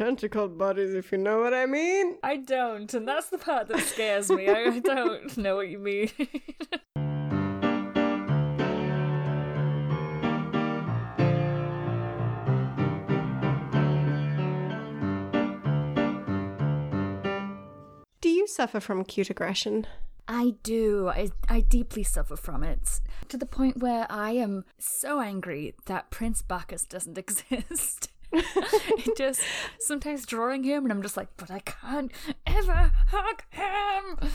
tentacled bodies, if you know what I mean. I don't, and that's the part that scares me. I don't know what you mean. Do you suffer from cute aggression? I do. I, I deeply suffer from it. To the point where I am so angry that Prince Bacchus doesn't exist. It just sometimes drawing him and I'm just like, but I can't ever hug him.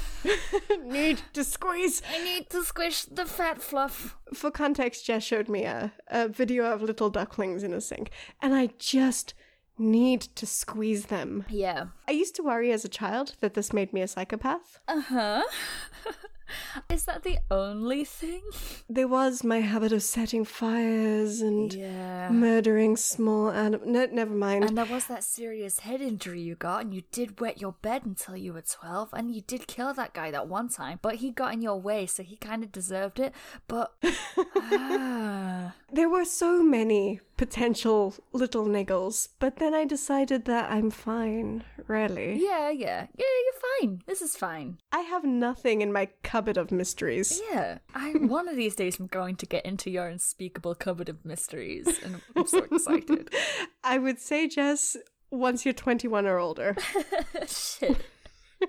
Need to squeeze. I need to squish the fat fluff. For context, Jess showed me a, a video of little ducklings in a sink, and I just need to squeeze them. Yeah. I used to worry as a child that this made me a psychopath. Uh huh. Is that the only thing? There was my habit of setting fires and Yeah. murdering small animals. Ne- never mind. And there was that serious head injury you got, and you did wet your bed until you were 12, and you did kill that guy that one time, but he got in your way, so he kind of deserved it. But. ah. There were so many potential little niggles, but then I decided that I'm fine, really. Yeah, yeah. Yeah, you're fine. This is fine. I have nothing in my cupboard of mysteries. Yeah. I one of these days I'm going to get into your unspeakable cupboard of mysteries, and I'm so excited. I would say, Jess, once you're 21 or older. Shit.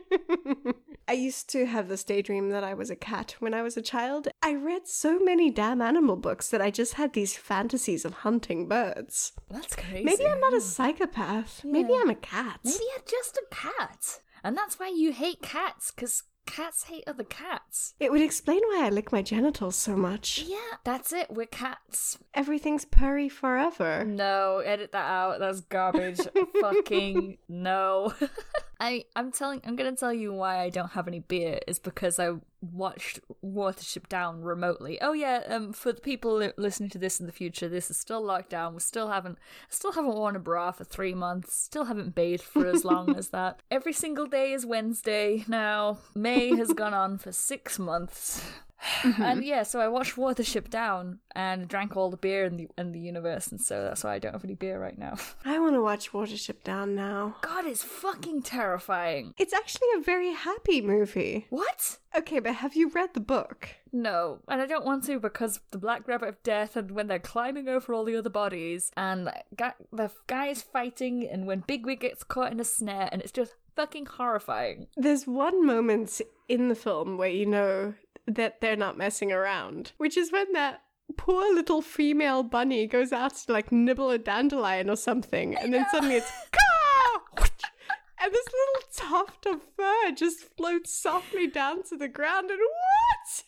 I used to have this daydream that I was a cat when I was a child. I read so many damn animal books that I just had these fantasies of hunting birds. That's crazy. Maybe I'm not a psychopath. Maybe I'm a cat. Maybe you're just a cat. And that's why you hate cats, because cats hate other cats. It would explain why I lick my genitals so much. Yeah, that's it. We're cats. Everything's purry forever. No, edit that out. That's garbage. Fucking no. I I'm telling I'm gonna tell you why I don't have any beer is because I watched Watership Down remotely. Oh yeah, um, for the people li- listening to this in the future, this is still locked down. We still haven't still haven't worn a bra for three months. Still haven't bathed for as long as that. Every single day is Wednesday now. May has gone on for six months. And mm-hmm. yeah, so I watched Watership Down and drank all the beer in the in the universe, and so that's why I don't have any beer right now. I want to watch Watership Down now. God, it's fucking terrifying. It's actually a very happy movie. What? Okay, but have you read the book? No, and I don't want to because the Black Rabbit of Death, and when they're climbing over all the other bodies, and the guy is fighting, and when Bigwig gets caught in a snare, and it's just fucking horrifying. There's one moment in the film where you know that they're not messing around, which is when that poor little female bunny goes out to like nibble a dandelion or something, and then suddenly it's "Caw!" and this little tuft of fur just floats softly down to the ground, and what?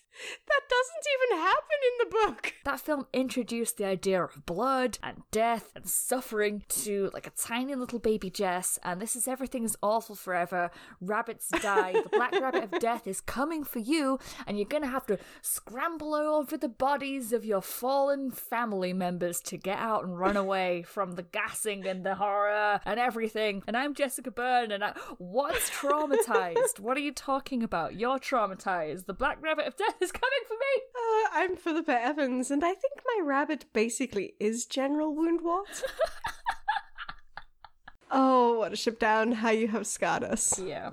That doesn't even happen in the book. That film introduced the idea of blood and death and suffering to like a tiny little baby Jess, and this is everything's awful forever. Rabbits die. the Black Rabbit of Death is coming for you, and you're gonna have to scramble over the bodies of your fallen family members to get out and run away from the gassing and the horror and everything. And I'm Jessica Byrne, and I, what's traumatized? what are you talking about? You're traumatized. The Black Rabbit of Death is coming for me. Uh, I'm Philippa Evans, and I think my rabbit basically is General Woundwort. oh, Watership Down! How you have scarred us. Yeah.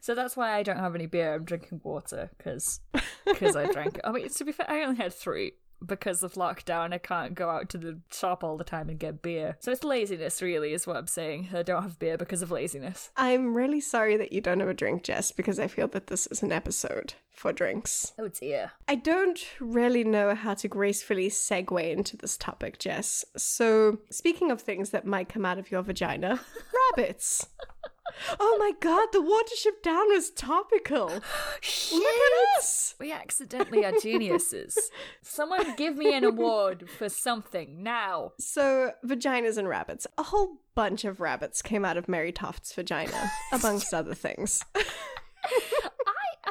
So that's why I don't have any beer. I'm drinking water because because I drank. I mean, to be fair, I only had three because of lockdown. I can't go out to the shop all the time and get beer. So it's laziness, really, is what I'm saying. I don't have beer because of laziness. I'm really sorry that you don't have a drink, Jess, because I feel that this is an episode for drinks. Oh dear. I don't really know how to gracefully segue into this topic, Jess. So, speaking of things that might come out of your vagina, rabbits. Oh my god, the Watership Down was topical. Shit! Look at us. We accidentally are geniuses. Someone give me an award for something now. So, vaginas and rabbits. A whole bunch of rabbits came out of Mary Toft's vagina, amongst other things.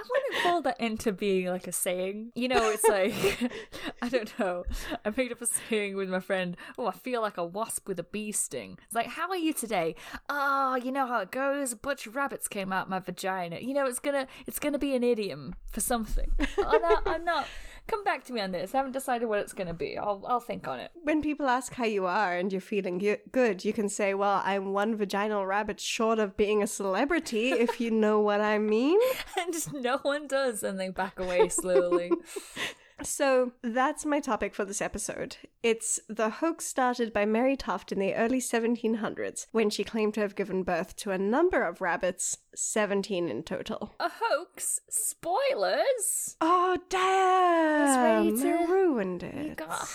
I might fold that into being like a saying. You know, it's like I don't know. I made up a saying with my friend. Oh, I feel like a wasp with a bee sting. It's like, how are you today? Oh, you know how it goes. A bunch of rabbits came out my vagina. You know, it's gonna it's gonna be an idiom for something. I'm not. I'm not come back to me on this. I haven't decided what it's going to be. I'll I'll think on it. When people ask how you are and you're feeling good, you can say, "Well, I'm one vaginal rabbit short of being a celebrity," if you know what I mean. and just no one does, and they back away slowly. So that's my topic for this episode. It's the hoax started by Mary Toft in the early 1700s when she claimed to have given birth to a number of rabbits, 17 in total. A hoax? Spoilers? Oh, damn! I ruined it. You got.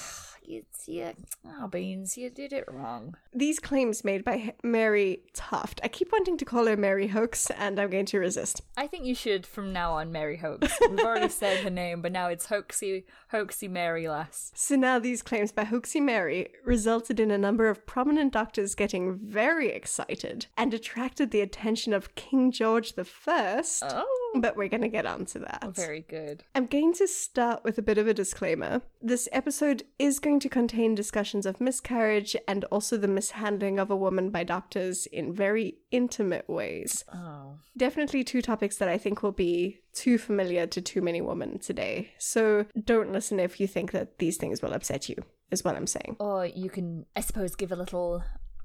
You, you, oh, Beans, you did it wrong. These claims made by Mary Toft. I keep wanting to call her Mary Hoax, and I'm going to resist. I think you should from now on Mary Hoax. We've already said her name, but now it's Hoaxy Hoaxy Mary Lass. So now these claims by Hoaxy Mary resulted in a number of prominent doctors getting very excited and attracted the attention of King George the First. Oh, But we're going to get onto that. Oh, very good. I'm going to start with a bit of a disclaimer. This episode is going to contain discussions of miscarriage and also the mishandling of a woman by doctors in very intimate ways. Oh. Definitely two topics that I think will be too familiar to too many women today. So don't listen if you think that these things will upset you, is what I'm saying. Or you can, I suppose, give a little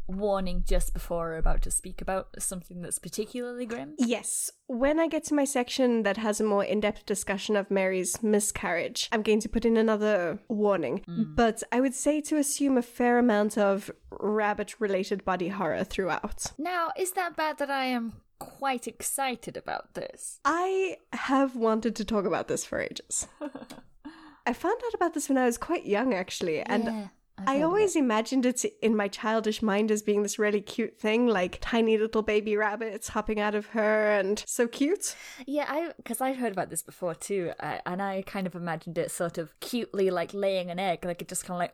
warning just before we're about to speak about something that's particularly grim. Yes, when I get to my section that has a more in depth discussion of Mary's miscarriage, I'm going to put in another warning. Hmm. But I would say to assume a fair amount of rabbit related body horror throughout. Now, is that bad that I am quite excited about this? I have wanted to talk about this for ages. I found out about this when I was quite young, actually, and Yeah, I always imagined it in my childish mind as being this really cute thing, like tiny little baby rabbits hopping out of her and so cute. Yeah, I because I've heard about this before too, uh, and I kind of imagined it sort of cutely like laying an egg, like it just kind of like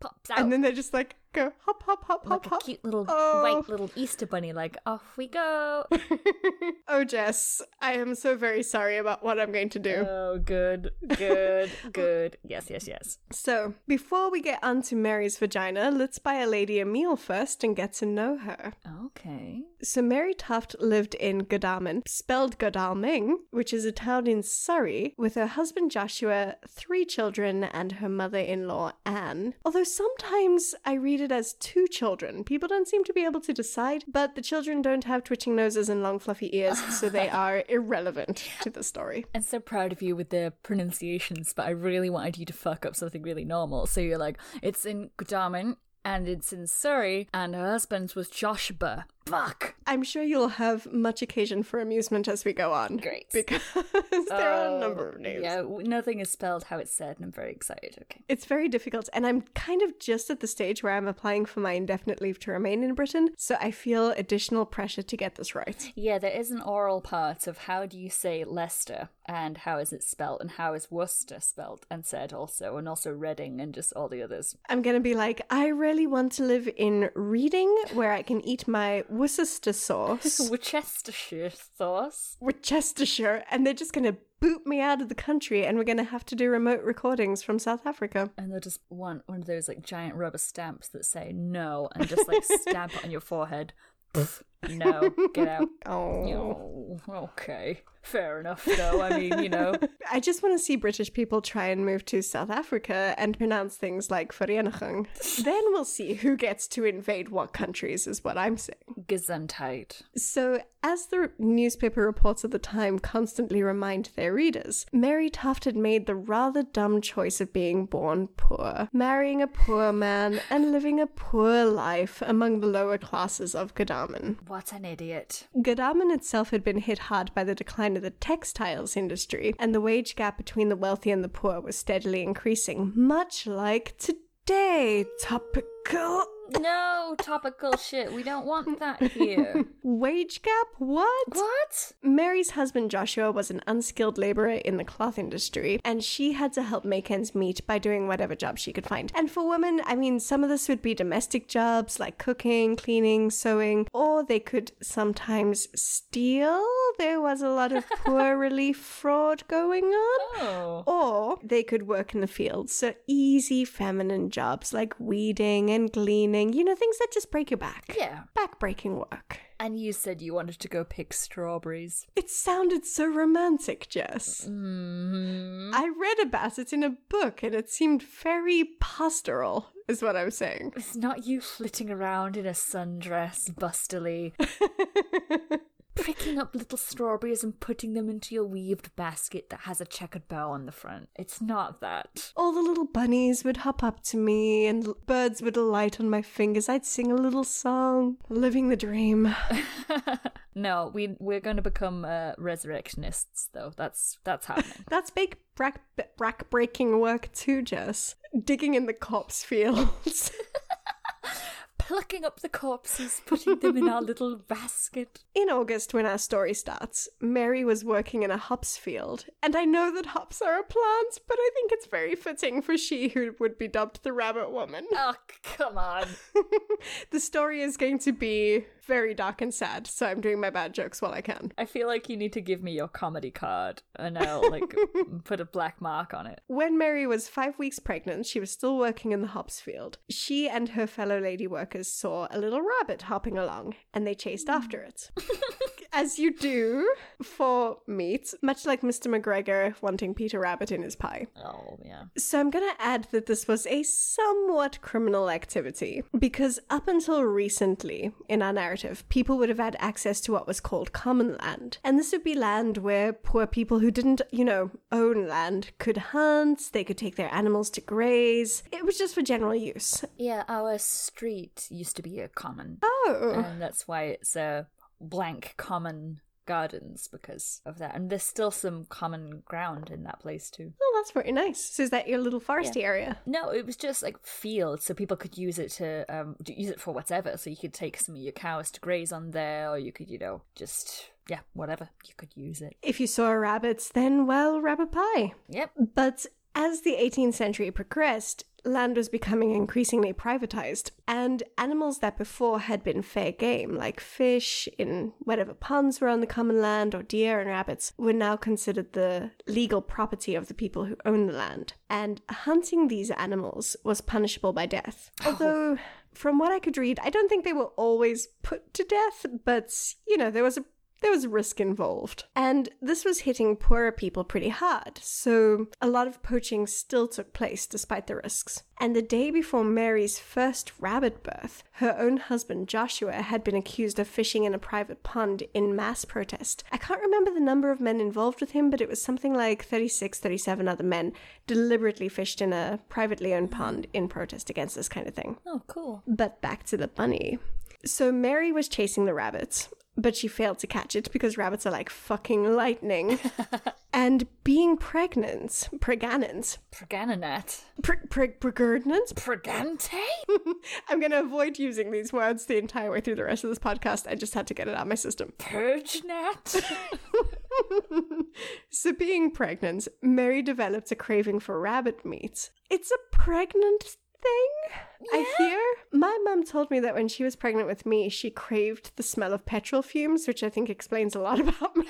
pops out, And then they're just like go hop, hop, hop, like hop, a hop. cute little Oh. white little Easter bunny. Like off we go. oh, Jess, I am so very sorry about what I'm going to do. oh, good, good, good. Yes, yes, yes. So, before we get onto Mary's vagina, let's buy a lady a meal first and get to know her. Okay. So, Mary Toft lived in Godalming, spelled Godalming, which is a town in Surrey, with her husband Joshua, three children, and her mother in law Anne. Although sometimes I read it as two children. People don't seem to be able to decide, but the children don't have twitching noses and long fluffy ears, so they are irrelevant to the story. I'm so proud of you with the pronunciations, but I really wanted you to fuck up something really normal. So you're like, it's in Godalming and it's in Surrey, and her husband's was Joshua. Fuck. I'm sure you'll have much occasion for amusement as we go on. Great. Because there are a number Oh, of names. Yeah, nothing is spelled how it's said, and I'm very excited. Okay. It's very difficult, and I'm kind of just at the stage where I'm applying for my indefinite leave to remain in Britain, so I feel additional pressure to get this right. Yeah, there is an oral part of how do you say Leicester and how is it spelled and how is Worcester spelled and said also, and also Reading and just all the others. I'm gonna be like, I really want to live in Reading, where I can eat my Worcester sauce, Worcestershire sauce. Worcestershire, and they're just gonna boot me out of the country, and we're gonna have to do remote recordings from South Africa. And they'll just want one of those like giant rubber stamps that say no and just like stamp it on your forehead. Pff, no, get out. Oh. Oh, okay. Fair enough, though. I mean, you know. I just want to see British people try and move to South Africa and pronounce things like Vereniging. then we'll see who gets to invade what countries, is what I'm saying. Gesundheit. So, as the newspaper reports of the time constantly remind their readers, Mary Toft had made the rather dumb choice of being born poor, marrying a poor man, and living a poor life among the lower classes of Godalming. What an idiot. Godalming itself had been hit hard by the decline of the textiles industry, and the wage gap between the wealthy and the poor was steadily increasing, much like today. Topical. No topical shit. We don't want that here. Wage gap? What? What? Mary's husband Joshua was an unskilled laborer in the cloth industry, and she had to help make ends meet by doing whatever job she could find. And for women, I mean, some of this would be domestic jobs like cooking, cleaning, sewing, or they could sometimes steal. There was a lot of poor relief fraud going on. Oh. Or they could work in the fields, so easy feminine jobs like weeding and gleaning, you know, things that just break your back. Yeah. Back breaking work. And you said you wanted to go pick strawberries. It sounded so romantic, Jess. Mm-hmm. I read about it in a book and it seemed very pastoral, is what I'm saying. It's not you flitting around in a sundress, bustily, picking up little strawberries and putting them into your weaved basket that has a checkered bow on the front. It's not that. All the little bunnies would hop up to me and l- birds would alight on my fingers. I'd sing a little song, living the dream. no, we we're going to become uh, resurrectionists, though. That's that's happening. That's big brack, brack breaking work too, Jess. Digging in the copse fields. Plucking up the corpses, putting them in our little basket. In August, when our story starts, Mary was working in a hops field. And I know that hops are a plant, but I think it's very fitting for she who would be dubbed the Rabbit Woman. Oh, come on. the story is going to be very dark and sad, so I'm doing my bad jokes while I can. I feel like you need to give me your comedy card and I'll like put a black mark on it. When Mary was five weeks pregnant, she was still working in the hops field. She and her fellow lady workers saw a little rabbit hopping along, and they chased after it. As you do for meat, much like Mr. McGregor wanting Peter Rabbit in his pie. Oh, yeah. So I'm going to add that this was a somewhat criminal activity because up until recently in our narrative, people would have had access to what was called common land. And this would be land where poor people who didn't, you know, own land could hunt, they could take their animals to graze. It was just for general use. Yeah, our street used to be a common. Oh. And that's why it's a blank common gardens because of that. And there's still some common ground in that place too. Oh, that's very nice. So is that your little foresty area? No, it was just like fields, so people could use it to um use it for whatever. So you could take some of your cows to graze on there, or you could, you know, just yeah, whatever. You could use it. If you saw rabbits, then well, rabbit pie. Yep. But as the 18th century progressed, land was becoming increasingly privatized, and animals that before had been fair game, like fish in whatever ponds were on the common land or deer and rabbits, were now considered the legal property of the people who owned the land. And hunting these animals was punishable by death. Oh. Although, from what I could read, I don't think they were always put to death, but you know, there was a there was risk involved. And this was hitting poorer people pretty hard, so a lot of poaching still took place despite the risks. And the day before Mary's first rabbit birth, her own husband Joshua had been accused of fishing in a private pond in mass protest. I can't remember the number of men involved with him, but it was something like 36, 37 other men deliberately fished in a privately owned pond in protest against this kind of thing. Oh, cool. But back to the bunny. So Mary was chasing the rabbit, but she failed to catch it because rabbits are like fucking lightning. and being pregnant, pregnant, Pregananat. pre- pre- pregnant. Pregante? I'm gonna avoid using these words the entire way through the rest of this podcast. I just had to get it out of my system. Purgenat? so, being pregnant, Mary developed a craving for rabbit meat. It's a pregnant thing, I hear. My mum told me that when she was pregnant with me, she craved the smell of petrol fumes, which I think explains a lot about me.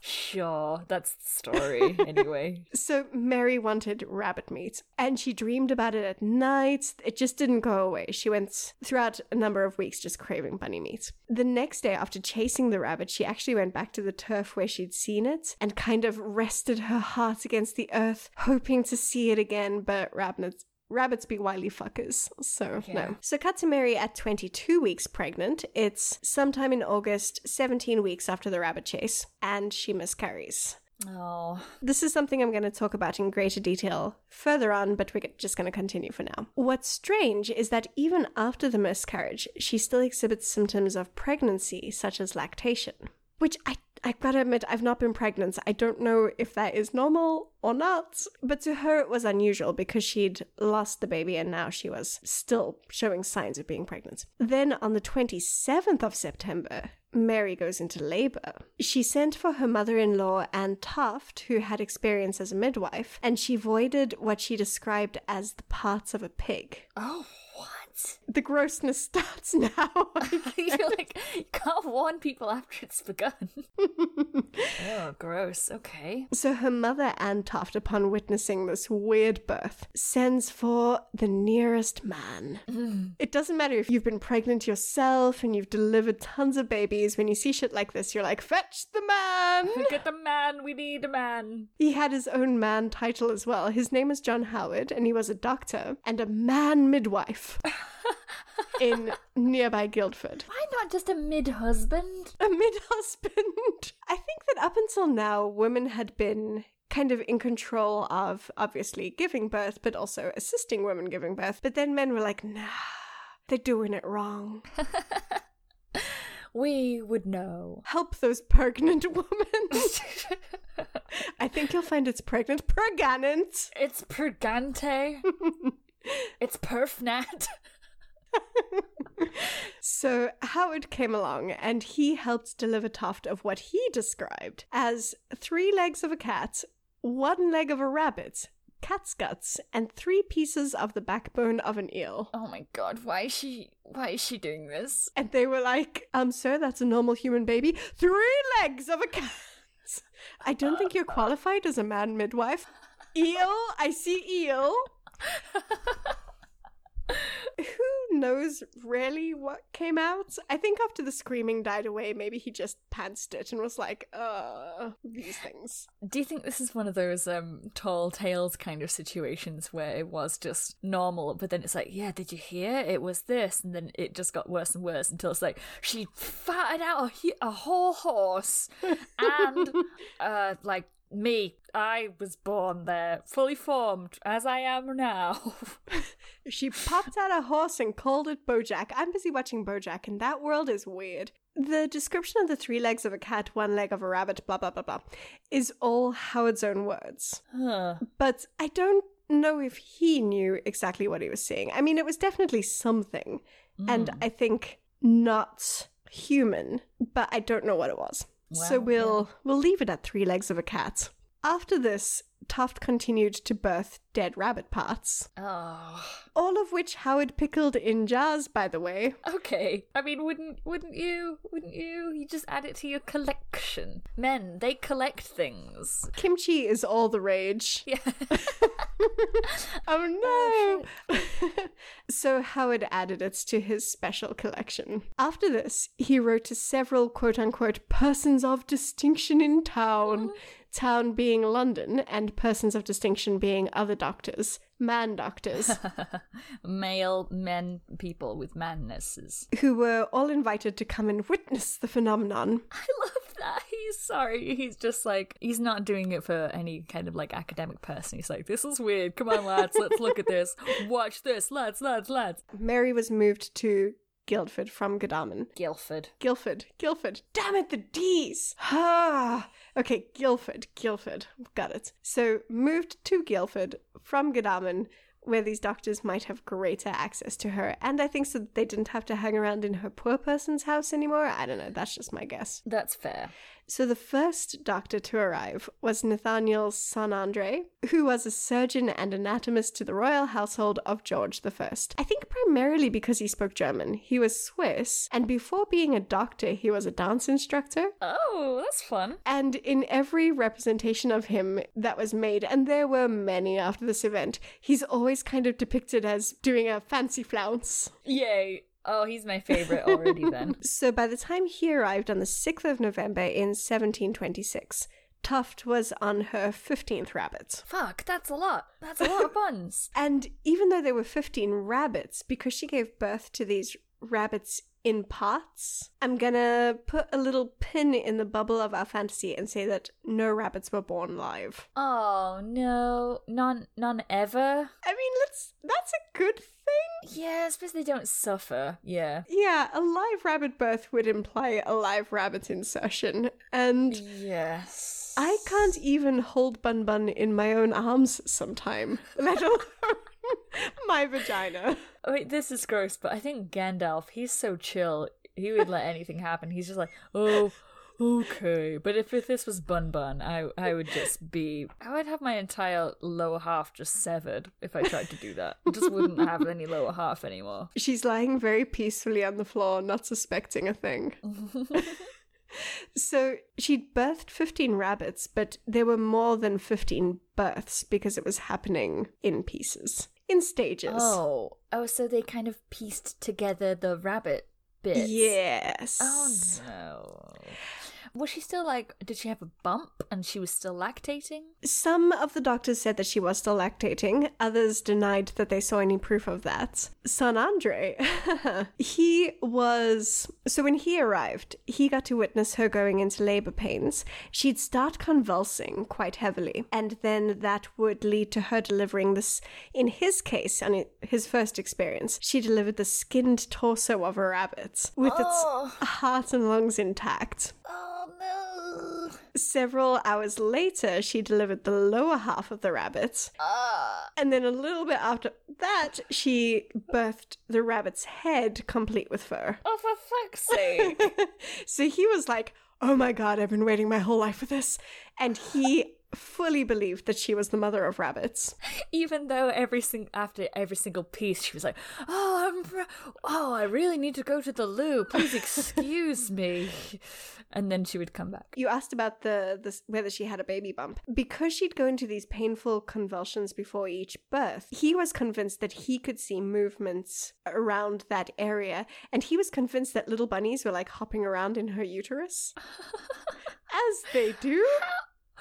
Sure, that's the story. anyway. so, Mary wanted rabbit meat, and she dreamed about it at night. It just didn't go away. She went throughout a number of weeks just craving bunny meat. The next day, after chasing the rabbit, she actually went back to the turf where she'd seen it and kind of rested her heart against the earth, hoping to see it again, but rabbits. Rabbits be wily fuckers, so Yeah. no. So Mary at 22 weeks pregnant. It's sometime in August, 17 weeks after the rabbit chase, and she miscarries. Oh. This is something I'm going to talk about in greater detail further on, but we're just going to continue for now. What's strange is that even after the miscarriage, she still exhibits symptoms of pregnancy, such as lactation, which I I gotta admit, I've not been pregnant. So I don't know if that is normal or not. But to her, it was unusual because she'd lost the baby and now she was still showing signs of being pregnant. Then on the 27th of September, Mary goes into labor. She sent for her mother in law, Anne Toft, who had experience as a midwife, and she voided what she described as the parts of a pig. Oh, what? The grossness starts now. You're like, you can't warn people after it's begun. oh, gross. Okay. So her mother, Anne Toft, upon witnessing this weird birth, sends for the nearest man. Mm. It doesn't matter if you've been pregnant yourself and you've delivered tons of babies. When you see shit like this, you're like, fetch the man! Get the man. We need a man. He had his own man title as well. His name is John Howard, and he was a doctor and a man midwife in nearby Guildford. Why not just a mid husband? A mid husband. I think that up until now, women had been kind of in control of obviously giving birth, but also assisting women giving birth. But then men were like, nah, they're doing it wrong. We would know. Help those pregnant women. I think you'll find it's pregnant. Pregnant. It's Purgante. it's Perfnat. So Howard came along and he helped deliver Toft of what he described as three legs of a cat, one leg of a rabbit, cat's guts, and three pieces of the backbone of an eel. Oh my god, why is she why is she doing this? And they were like, um, sir, that's a normal human baby. Three legs of a cat. I don't think you're qualified as a man midwife. Eel, I see eel. Who knows really what came out? I think after the screaming died away, maybe he just pantsed it and was like, uh, these things. Do you think this is one of those um tall tales kind of situations where it was just normal, but then it's like, yeah, did you hear? It was this, and then it just got worse and worse until it's like she fatted out a, hu- a whole horse, and uh, like me, I was born there, fully formed as I am now. She popped out a horse and called it Bojack. I'm busy watching Bojack, and that world is weird. The description of the three legs of a cat, one leg of a rabbit, blah, blah, blah, blah, is all Howard's own words. huh. But I don't know if he knew exactly what he was saying. I mean, it was definitely something, and hmm. I think not human, but I don't know what it was. So Well, we'll we'll leave it at three legs of a cat. After this, Toft continued to birth dead rabbit parts, Oh, all of which Howard pickled in jars, by the way. okay. I mean, wouldn't wouldn't you? Wouldn't you? You just add it to your collection. Men, they collect things. Kimchi is all the rage. Yeah. Oh no! Oh, so Howard added it to his special collection. After this, he wrote to several quote unquote persons of distinction in town, oh. Town being London, and persons of distinction being other doctors, man doctors, Male men, people with mannesses. who were all invited to come and witness the phenomenon. I love that. He's sorry. He's just like he's not doing it for any kind of like academic person. He's like, this is weird. Come on, lads, let's look at this. Watch this, lads, lads, lads. Mary was moved to Guildford from Godalming. Guildford. Guildford, Guildford. Damn it, the D's. Ah, okay, Guildford, Guildford. Got it. So moved to Guildford from Godalming, where these doctors might have greater access to her, and I think so that they didn't have to hang around in her poor person's house anymore. I don't know. That's just my guess. That's fair. So the first doctor to arrive was Nathaniel St. André, who was a surgeon and anatomist to the royal household of George I. I think primarily because he spoke German. He was Swiss, and before being a doctor, he was a dance instructor. Oh, that's fun. And in every representation of him that was made, and there were many after this event, he's always kind of depicted as doing a fancy flounce. Yay. Oh, he's my favorite already then. So by the time he arrived on the 6th of November in 1726, Toft was on her 15th rabbit. Fuck, that's a lot. That's a lot of buns. And even though there were 15 rabbits, because she gave birth to these rabbits in parts. I'm gonna put a little pin in the bubble of our fantasy and say that no rabbits were born live. Oh no, none, none ever. I mean, let's. That's a good thing. Yeah, I suppose they don't suffer. Yeah. Yeah, a live rabbit birth would imply a live rabbit insertion, and Yes. I can't even hold Bun Bun in my own arms sometime, let alone my vagina. Oh, wait, this is gross, but I think Gandalf, he's so chill. He would let anything happen. He's just like, oh, okay. But if, if this was Bun Bun, I I would just be, I would have my entire lower half just severed if I tried to do that. I just wouldn't have any lower half anymore. She's lying very peacefully on the floor, not suspecting a thing. so she'd birthed 15 rabbits, but there were more than 15 births because it was happening in pieces, in stages. Oh, oh, so they kind of pieced together the rabbit bits. Yes. Oh no. Was she still like? Did she have a bump and she was still lactating? Some of the doctors said that she was still lactating. Others denied that they saw any proof of that. St. André, he was. So when he arrived, he got to witness her going into labor pains. She'd start convulsing quite heavily, and then that would lead to her delivering this. In his case, on his first experience, she delivered the skinned torso of a rabbit with Oh. its heart and lungs intact. Oh. Several hours later, she delivered the lower half of the rabbit. Ah. And then a little bit after that, she birthed the rabbit's head complete with fur. Oh, for fuck's sake. so he was like, Oh my god, I've been waiting my whole life for this. And he fully believed that she was the mother of rabbits. Even though every sing- after every single piece, she was like, "Oh, I'm, oh, I really need to go to the loo. Please excuse me," and then she would come back. You asked about the, the whether she had a baby bump. Because she'd go into these painful convulsions before each birth, he was convinced that he could see movements around that area, and he was convinced that little bunnies were like hopping around in her uterus. As they do.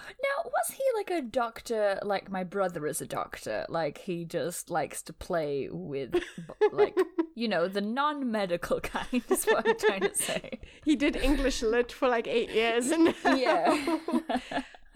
Now, was he like a doctor? Like my brother is a doctor. Like he just likes to play with, like you know, the non-medical kind. Is what I'm trying to say. He did English lit for like eight years, and Yeah.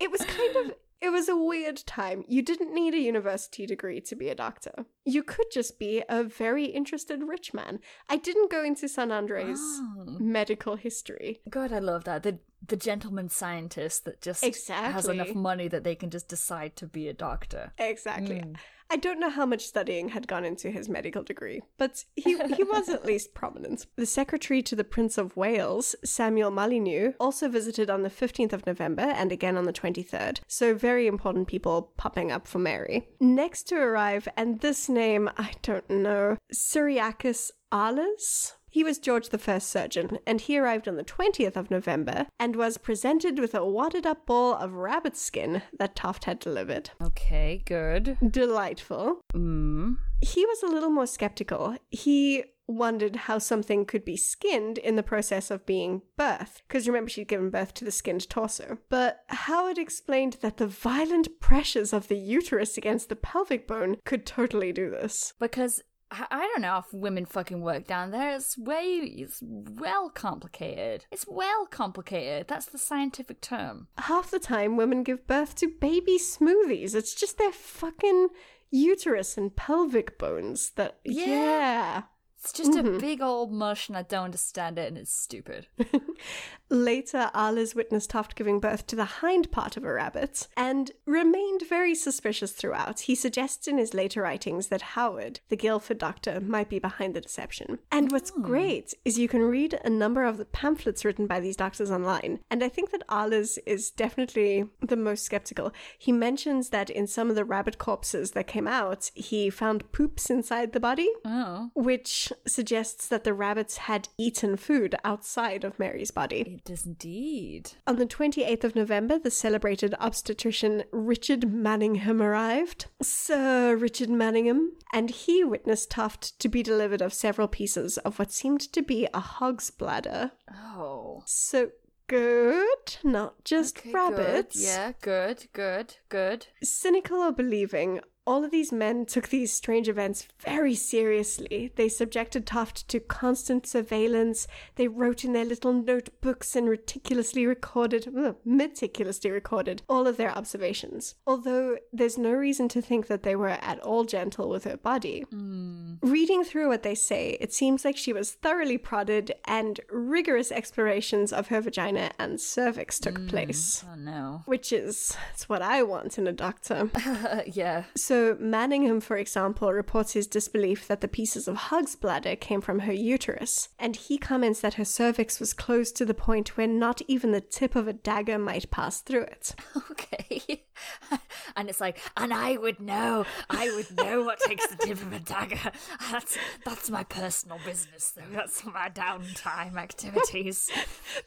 it was kind of it was a weird time. You didn't need a university degree to be a doctor. You could just be a very interested rich man. I didn't go into St. André's Oh. medical history. God, I love that. The the gentleman scientist that just exactly. has enough money that they can just decide to be a doctor. Exactly. Mm. I don't know how much studying had gone into his medical degree, but he, he was at least prominent. The secretary to the Prince of Wales, Samuel Molyneux, also visited on the 15th of November and again on the 23rd. So, very important people popping up for Mary. Next to arrive, and this name I don't know, Cyriacus Ahlers? He was George I's surgeon, and he arrived on the 20th of November and was presented with a wadded up ball of rabbit skin that Toft had delivered. Okay, good. Delightful. Mm. He was a little more skeptical. He wondered how something could be skinned in the process of being birthed, because remember she'd given birth to the skinned torso. But Howard explained that the violent pressures of the uterus against the pelvic bone could totally do this. Because I don't know if women fucking work down there. It's way, it's well complicated. It's well complicated. That's the scientific term. Half the time, women give birth to baby smoothies. It's just their fucking uterus and pelvic bones that, Yeah. yeah. It's just a mm-hmm. big old mush, and I don't understand it, and it's stupid. Later, Ahlers witnessed Toft giving birth to the hind part of a rabbit and remained very suspicious throughout. He suggests in his later writings that Howard, the Guildford doctor, might be behind the deception. And what's hmm. great is you can read a number of the pamphlets written by these doctors online. And I think that Ahlers is definitely the most skeptical. He mentions that in some of the rabbit corpses that came out, he found poops inside the body Oh. which suggests that the rabbits had eaten food outside of Mary's body. It does indeed. On the 28th of November, the celebrated obstetrician Richard Manningham arrived. Sir Richard Manningham. And he witnessed Toft to be delivered of several pieces of what seemed to be a hog's bladder. Oh. So good, not just Okay, rabbits. Good. Yeah, good, good, good. Cynical or believing, all of these men took these strange events very seriously. They subjected Toft to constant surveillance. They wrote in their little notebooks and meticulously recorded, meticulously recorded all of their observations. Although there's no reason to think that they were at all gentle with her body. Hmm. Reading through what they say, it seems like she was thoroughly prodded and rigorous explorations of her vagina and cervix took hmm. place. Oh no. Which is it's what I want in a doctor. yeah. So, Manningham, for example, reports his disbelief that the pieces of Hug's bladder came from her uterus, and he comments that her cervix was closed to the point where not even the tip of a dagger might pass through it. Okay. and it's like, and I would know. I would know what takes the tip of a dagger. That's that's my personal business, though. That's my downtime activities.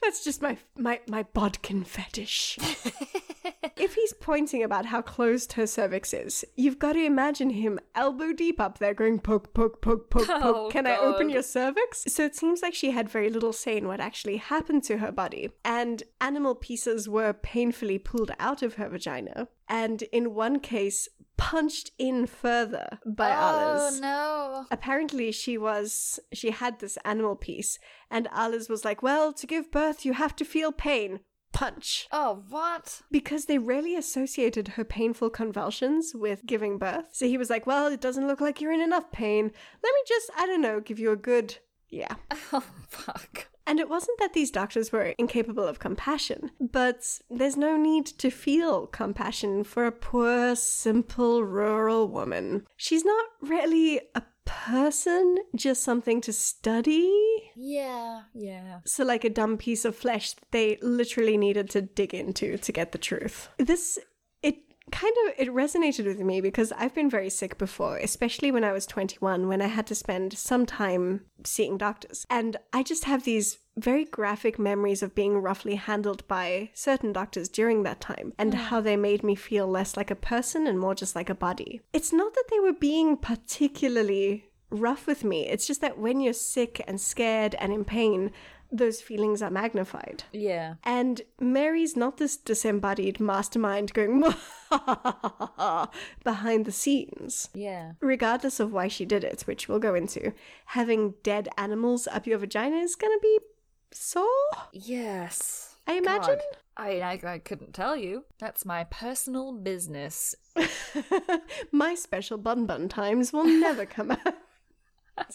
That's just my my my bodkin fetish. if he's pointing about how closed her cervix is, you've got to imagine him elbow deep up there going poke, poke, poke, poke, poke. Oh, Can I open your cervix? So it seems like she had very little say in what actually happened to her body. And animal pieces were painfully pulled out of her vagina. And in one case, punched in further by oh, Ahlers. Oh no. Apparently, she was she had this animal piece, and Ahlers was like, "Well, to give birth, you have to feel pain." Punch. Oh what? Because they rarely associated her painful convulsions with giving birth. So he was like, Well, it doesn't look like you're in enough pain. Let me just, I don't know, give you a good. Yeah. Oh fuck. And it wasn't that these doctors were incapable of compassion, but there's no need to feel compassion for a poor, simple, rural woman. She's not really a person, just something to study. Yeah, yeah. So, like a dumb piece of flesh that they literally needed to dig into to get the truth. This, it kind of it resonated with me because I've been very sick before, especially when I was 21, when I had to spend some time seeing doctors. And I just have these very graphic memories of being roughly handled by certain doctors during that time and mm. how they made me feel less like a person and more just like a body. It's not that they were being particularly rough with me, it's just that when you're sick and scared and in pain, those feelings are magnified. Yeah. And Mary's not this disembodied mastermind going behind the scenes. Yeah. Regardless of why she did it, which we'll go into, having dead animals up your vagina is gonna be sore, Yes. I imagine. God. I, I I couldn't tell you. That's my personal business. My special bun bun times will never come out.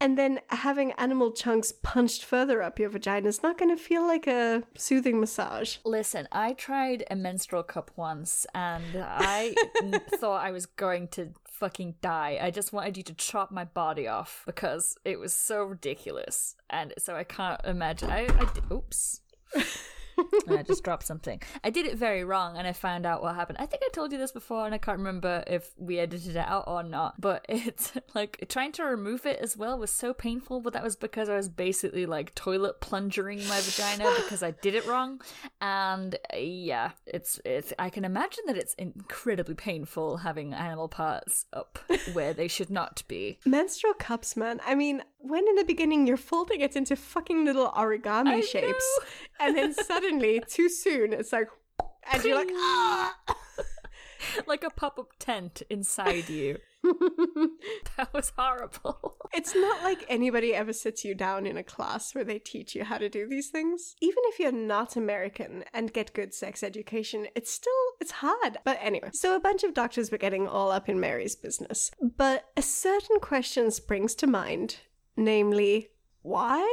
and then having animal chunks punched further up your vagina is not going to feel like a soothing massage. Listen, I tried a menstrual cup once and I thought I was going to fucking die. I just wanted you to chop my body off because it was so ridiculous. And so I can't imagine. I, I oops. I just dropped something. I did it very wrong and I found out what happened. I think I told you this before and I can't remember if we edited it out or not. But it's like trying to remove it as well was so painful, but that was because I was basically like toilet plungering my vagina because I did it wrong. And uh, yeah, it's it's I can imagine that it's incredibly painful having animal parts up where they should not be. Menstrual cups, man. I mean, when in the beginning you're folding it into fucking little origami I shapes, and then suddenly, too soon, it's like, and you're like, ah! like a pop-up tent inside you. That was horrible. It's not like anybody ever sits you down in a class where they teach you how to do these things. Even if you're not American and get good sex education, it's still it's hard. But anyway, so a bunch of doctors were getting all up in Mary's business. But a certain question springs to mind, namely, why?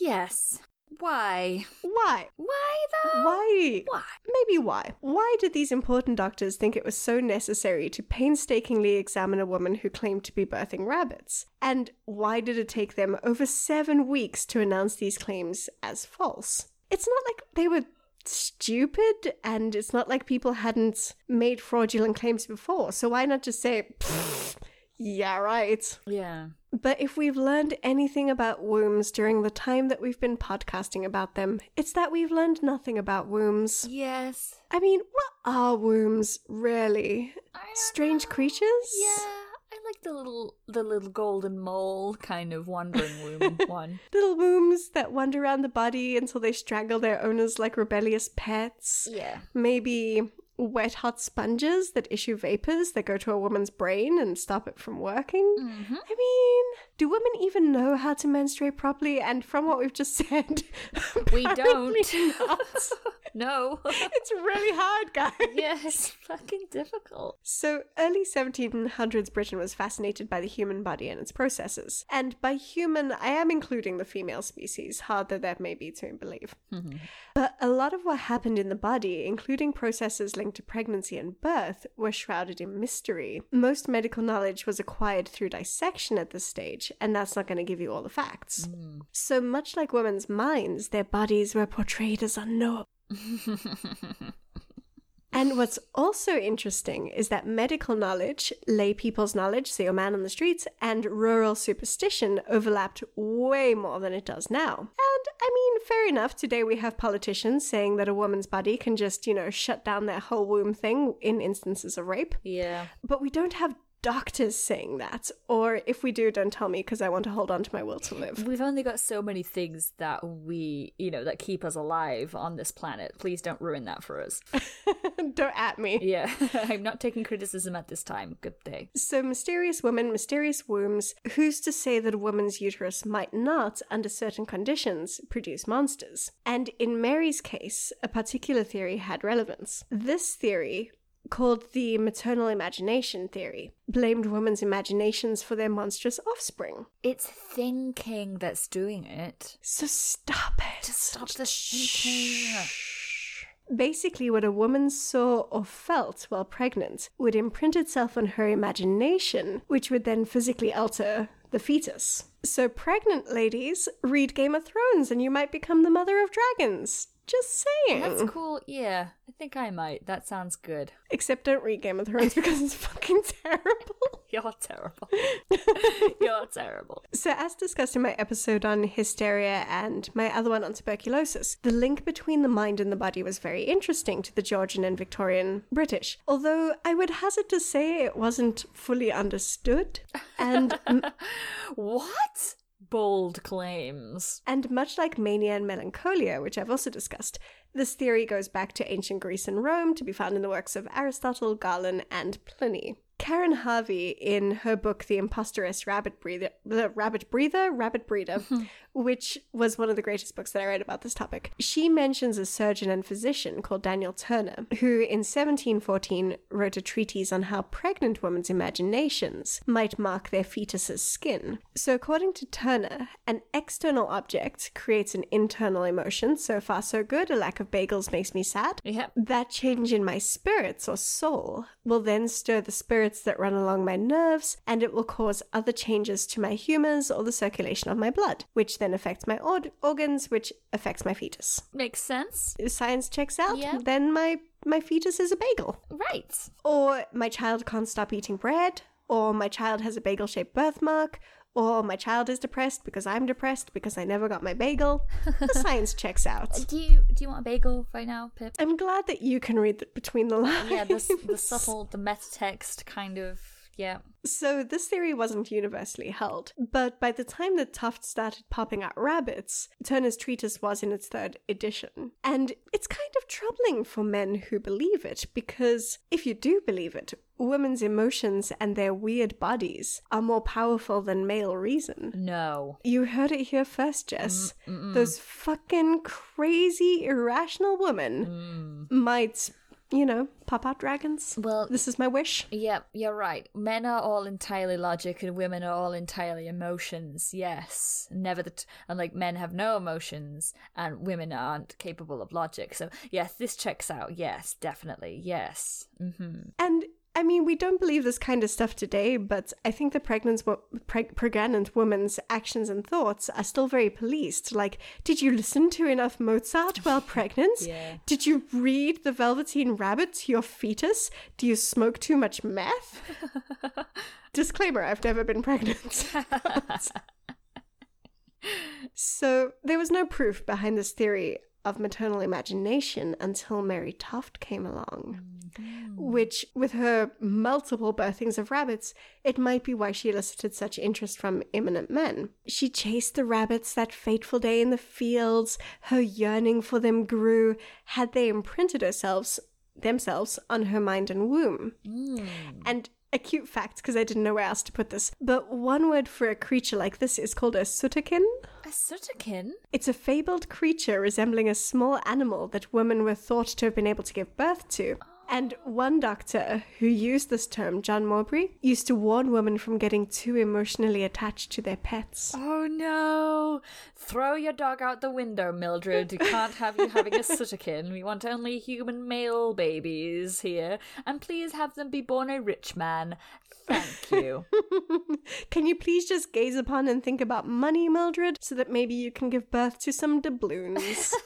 Yes. Why? Why? Why though? Why? Why? Maybe why? Why did these important doctors think it was so necessary to painstakingly examine a woman who claimed to be birthing rabbits? And why did it take them over seven weeks to announce these claims as false? It's not like they were stupid, and it's not like people hadn't made fraudulent claims before, so why not just say, "Pfft, yeah, right? Yeah. But if we've learned anything about wombs during the time that we've been podcasting about them, it's that we've learned nothing about wombs. Yes. I mean, what are wombs, really? Strange know. creatures? Yeah. I like the little the little golden mole kind of wandering womb one. Little wombs that wander around the body until they strangle their owners like rebellious pets. Yeah. Maybe wet hot sponges that issue vapors that go to a woman's brain and stop it from working. Mm-hmm. I mean, do women even know how to menstruate properly? And from what we've just said, We don't. no. it's really hard, guys. yeah, it's fucking difficult. So, early 1700s Britain was fascinated by the human body and its processes. And by human, I am including the female species, hard though that may be to believe. Mm-hmm. But a lot of what happened in the body, including processes linked to pregnancy and birth, were shrouded in mystery. Most medical knowledge was acquired through dissection at this stage, and that's not going to give you all the facts. Mm. So, much like women's minds, their bodies were portrayed as unknowable. And what's also interesting is that medical knowledge, lay people's knowledge, say your man on the streets, and rural superstition overlapped way more than it does now. And I mean, fair enough, today we have politicians saying that a woman's body can just, you know, shut down their whole womb thing in instances of rape. Yeah. But we don't have doctors saying that. Or if we do, don't tell me because I want to hold on to my will to live. We've only got so many things that we, you know, that keep us alive on this planet. Please don't ruin that for us. don't at me. Yeah, I'm not taking criticism at this time. Good day. So, mysterious women, mysterious wombs, who's to say that a woman's uterus might not, under certain conditions, produce monsters? And in Mary's case, a particular theory had relevance. This theory, called the maternal imagination theory, blamed women's imaginations for their monstrous offspring. It's thinking that's doing it. So, stop it. Just stop the thinking. Basically, what a woman saw or felt while pregnant would imprint itself on her imagination, which would then physically alter the fetus. So, pregnant ladies, read Game of Thrones and you might become the mother of dragons. Just saying. That's cool. Yeah, I think I might. That sounds good. Except don't read Game of Thrones because it's fucking terrible. You're terrible. You're terrible. So, as discussed in my episode on hysteria and my other one on tuberculosis, the link between the mind and the body was very interesting to the Georgian and Victorian British. Although I would hazard to say it wasn't fully understood. And What? Bold claims. And much like mania and melancholia, which I've also discussed, this theory goes back to ancient Greece and Rome to be found in the works of Aristotle, Galen, and Pliny. Karen Harvey, in her book *The Imposteress Rabbit Breather*, the Rabbit Breather, Rabbit Breeder, which was one of the greatest books that I read about this topic, she mentions a surgeon and physician called Daniel Turner, who in 1714 wrote a treatise on how pregnant women's imaginations might mark their fetus's skin. So, according to Turner, an external object creates an internal emotion. So far, so good. A lack of bagels makes me sad. Yep. That change in my spirits or soul will then stir the spirits that run along my nerves, and it will cause other changes to my humors or the circulation of my blood, which then affects my or- organs, which affects my fetus. Makes sense. If science checks out, Yeah. then my my fetus is a bagel. Right. Or my child can't stop eating bread, or my child has a bagel shaped birthmark, or my child is depressed because I'm depressed because I never got my bagel. The science checks out. Do you do you want a bagel right now, Pip? I'm glad that you can read the, between the lines. Yeah, the the subtle, the meta text kind of. Yeah. So this theory wasn't universally held, but by the time that Tofts started popping out rabbits, Turner's treatise was in its third edition. And it's kind of troubling for men who believe it, because if you do believe it, women's emotions and their weird bodies are more powerful than male reason. No. You heard it here first, Jess. Mm, Those fucking crazy, irrational women mm. might, you know, pop out dragons. Well, This is my wish. Yeah, you're right. Men are all entirely logic and women are all entirely emotions. Yes. Never the t- and like men have no emotions and women aren't capable of logic. So, yes, this checks out. Yes, definitely. Yes. Mhm. And I mean, we don't believe this kind of stuff today, but I think the pregnant, preg- pregnant woman's actions and thoughts are still very policed. Like, did you listen to enough Mozart while pregnant? Yeah. Did you read The Velveteen Rabbit to your fetus? Do you smoke too much meth? Disclaimer I've never been pregnant. so, there was no proof behind this theory of maternal imagination until Mary Toft came along. Which, with her multiple birthings of rabbits, it might be why she elicited such interest from eminent men. She chased the rabbits that fateful day in the fields, her yearning for them grew. Had they imprinted herself, themselves on her mind and womb. Mm. And a cute fact, because I didn't know where else to put this, but one word for a creature like this is called a sooterkin. A sooterkin? It's a fabled creature resembling a small animal that women were thought to have been able to give birth to. Oh. And one doctor who used this term, John Maubray, used to warn women from getting too emotionally attached to their pets. Oh no! Throw your dog out the window, Mildred. You can't have you having a sooterkin. We want only human male babies here. And please have them be born a rich man. Thank you. can you please just gaze upon and think about money, Mildred, so that maybe you can give birth to some doubloons?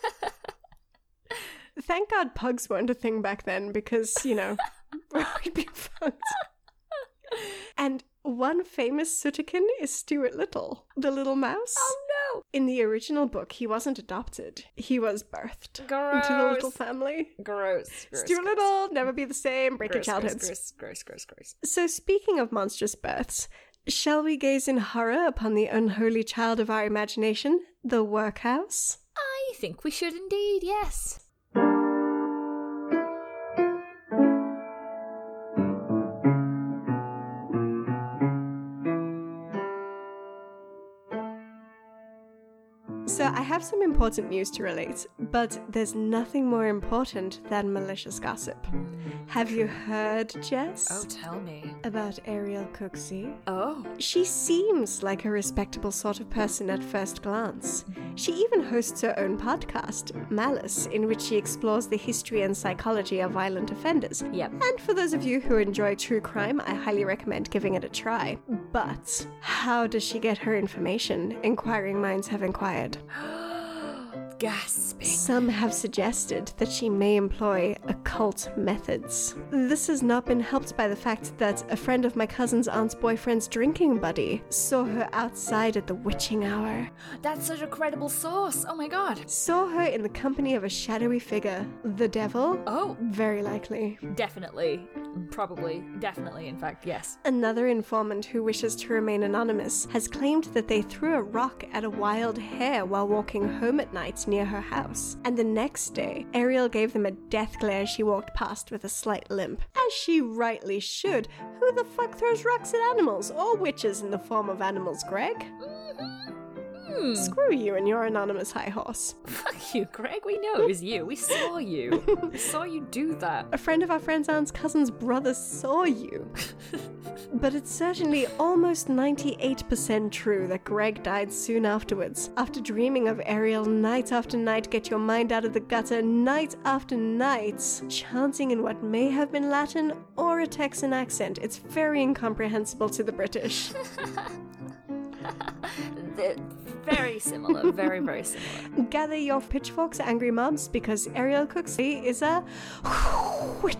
Thank God pugs weren't a thing back then because, you know, we'd be fucked. And one famous Sooterkin is Stuart Little, the little mouse. Oh no! In the original book, he wasn't adopted. He was birthed into the little family. Gross. gross Stuart gross. Little, never be the same, break Gross, your gross, childhoods. gross, gross, gross, gross. So, speaking of monstrous births, shall we gaze in horror upon the unholy child of our imagination, the workhouse? I think we should indeed, yes. I have some important news to relate, but there's nothing more important than malicious gossip. Have you heard, Jess? Oh, tell me. About Ariel Cooksey? Oh. She seems like a respectable sort of person at first glance. She even hosts her own podcast, Malice, in which she explores the history and psychology of violent offenders. Yep. And for those of you who enjoy true crime, I highly recommend giving it a try. But how does she get her information? Inquiring minds have inquired. Gasping. Some have suggested that she may employ occult methods. This has not been helped by the fact that a friend of my cousin's aunt's boyfriend's drinking buddy saw her outside at the witching hour. That's such a credible source. Oh my god. Saw her in the company of a shadowy figure. The devil? Oh, Very likely. definitely. Probably. Definitely, in fact, yes. Another informant who wishes to remain anonymous has claimed that they threw a rock at a wild hare while walking home at night near her house. And the next day, Ariel gave them a death glare as she walked past with a slight limp. As she rightly should. Who the fuck throws rocks at animals? Or witches in the form of animals, Greg? Mm-hmm. Hmm. Screw you and your anonymous high horse. Fuck you, Greg. We know it was you. We saw you. we saw you do that. A friend of our friend's aunt's cousin's brother saw you. but it's certainly almost 98% true that Greg died soon afterwards, after dreaming of Ariel night after night, get your mind out of the gutter, night after night, chanting in what may have been Latin or a Texan accent. It's very incomprehensible to the British. They're very similar. Very, very similar. Gather your pitchforks, angry mobs, because Ariel Cooksey is a witch.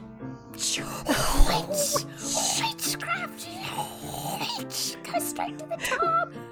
Witchcraft. Straight to the top.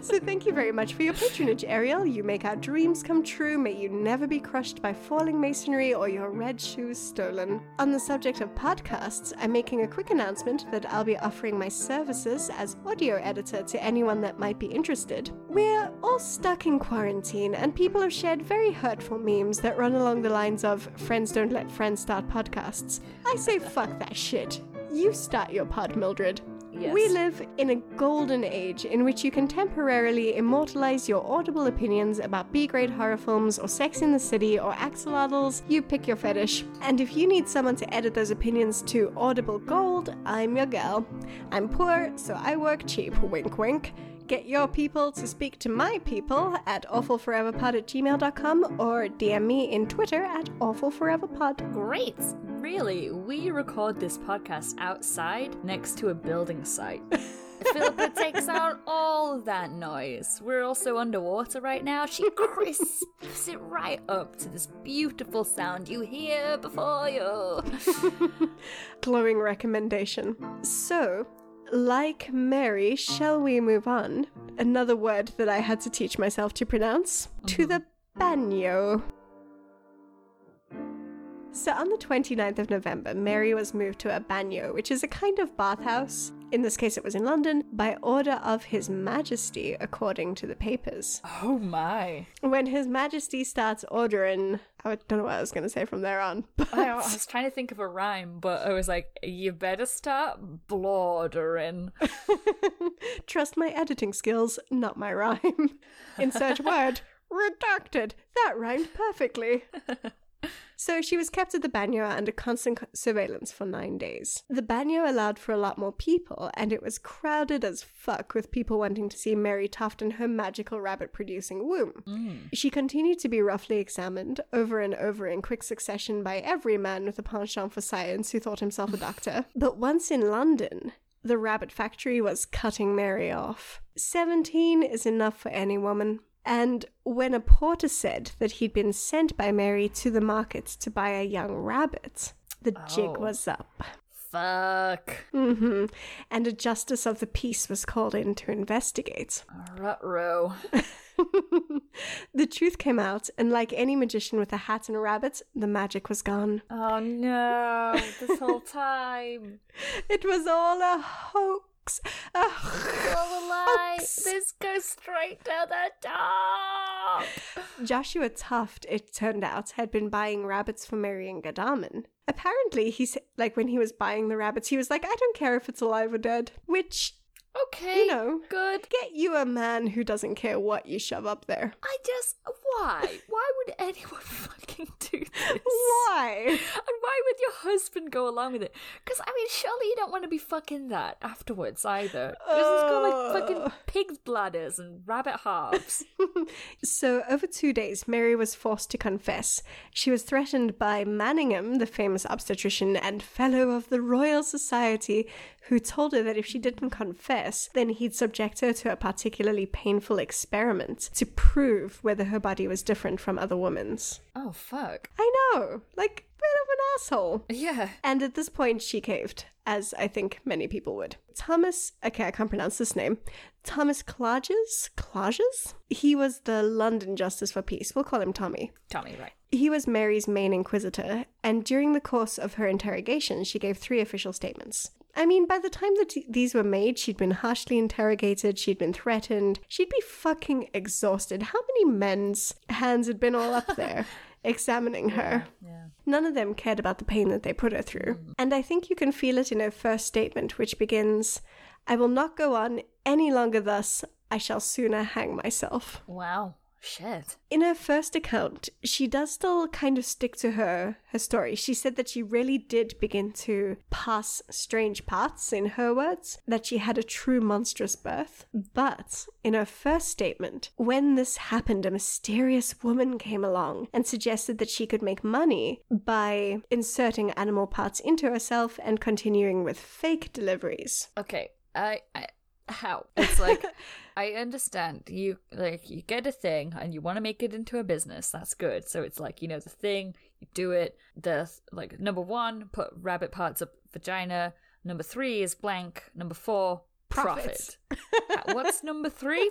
So thank you very much for your patronage, Ariel. You make our dreams come true. May you never be crushed by falling masonry or your red shoes stolen. On the subject of podcasts, I'm making a quick announcement that I'll be offering my services as audio editor to anyone that might be interested. We're all stuck in quarantine, and people have shared very hurtful memes that run along the lines of friends don't let friends start podcasts. I say fuck that shit. You start your pod, Mildred. Yes. We live in a golden age in which you can temporarily immortalize your audible opinions about B grade horror films or Sex in the City or axolotls. You pick your fetish. And if you need someone to edit those opinions to audible gold, I'm your gal. I'm poor, so I work cheap. Wink, wink. Get your people to speak to my people at awfulforeverpod at gmail.com or DM me in Twitter at awfulforeverpod. Great. Really, we record this podcast outside next to a building site. Philippa takes out all that noise. We're also underwater right now. She crisps it right up to this beautiful sound you hear before you. glowing recommendation. So, like Mary, shall we move on? Another word that I had to teach myself to pronounce to the bagnio. So, on the 29th of November, Mary was moved to a bagnio, which is a kind of bathhouse. In this case it was in London, by order of His Majesty, according to the papers. Oh my. When His Majesty starts ordering, I don't know what I was going to say from there on, but I, I was trying to think of a rhyme, but I was like, you better start blaudering. trust my editing skills, not my rhyme. Insert word, redacted. That rhymed perfectly. So she was kept at the bagnio under constant surveillance for nine days. The bagnio allowed for a lot more people, and it was crowded as fuck with people wanting to see Mary Toft and her magical rabbit producing womb. Mm. She continued to be roughly examined over and over in quick succession by every man with a penchant for science who thought himself a doctor. But once in London, the rabbit factory was cutting Mary off. 17 is enough for any woman. And when a porter said that he'd been sent by Mary to the market to buy a young rabbit, the jig Oh. was up. Fuck. hmm And a justice of the peace was called in to investigate. Rutro. the truth came out, and like any magician with a hat and a rabbit, the magic was gone. Oh no, this whole time. It was all a hoax. A All a lie. hoax. This goes straight to the top. Joshua Toft, it turned out, had been buying rabbits for Marion Godalming. Apparently, he said, like when he was buying the rabbits, he was like, "I don't care if it's alive or dead." Which, Okay. you know, Good. get you a man who doesn't care what you shove up there. I just. Why? Why would anyone fucking do this? Why? And why would your husband go along with it? Because, I mean, surely you don't want to be fucking that afterwards either. This has got like fucking pig's bladders and rabbit halves. So, over two days, Mary was forced to confess. She was threatened by Manningham, the famous obstetrician and fellow of the Royal Society, who told her that if she didn't confess, then he'd subject her to a particularly painful experiment to prove whether her body was different from other women's. oh, fuck. I know, like, bit of an asshole. Yeah. And at this point, she caved, as I think many people would. Thomas, okay, I can't pronounce this name. Thomas Clarges? Clarges? He was the London Justice for Peace. We'll call him Tommy. Tommy, right. He was Mary's main inquisitor, and during the course of her interrogation, she gave three official statements. I mean, by the time that these were made, she'd been harshly interrogated, she'd been threatened, she'd be fucking exhausted. How many men's hands had been all up there examining her? Yeah. None of them cared about the pain that they put her through. Mm. And I think you can feel it in her first statement, which begins I will not go on any longer thus. I shall sooner hang myself. Wow. Shit. In her first account, she does still kind of stick to her her story. She said that she really did begin to pass strange parts, in her words, that she had a true monstrous birth. But in her first statement, when this happened, a mysterious woman came along and suggested that she could make money by inserting animal parts into herself and continuing with fake deliveries. Okay. I. I how? It's like. I understand you like you get a thing and you want to make it into a business. That's good. So it's like you know the thing, you do it. The like number one, put rabbit parts up vagina. Number three is blank. Number four, profit. Uh, What's number three?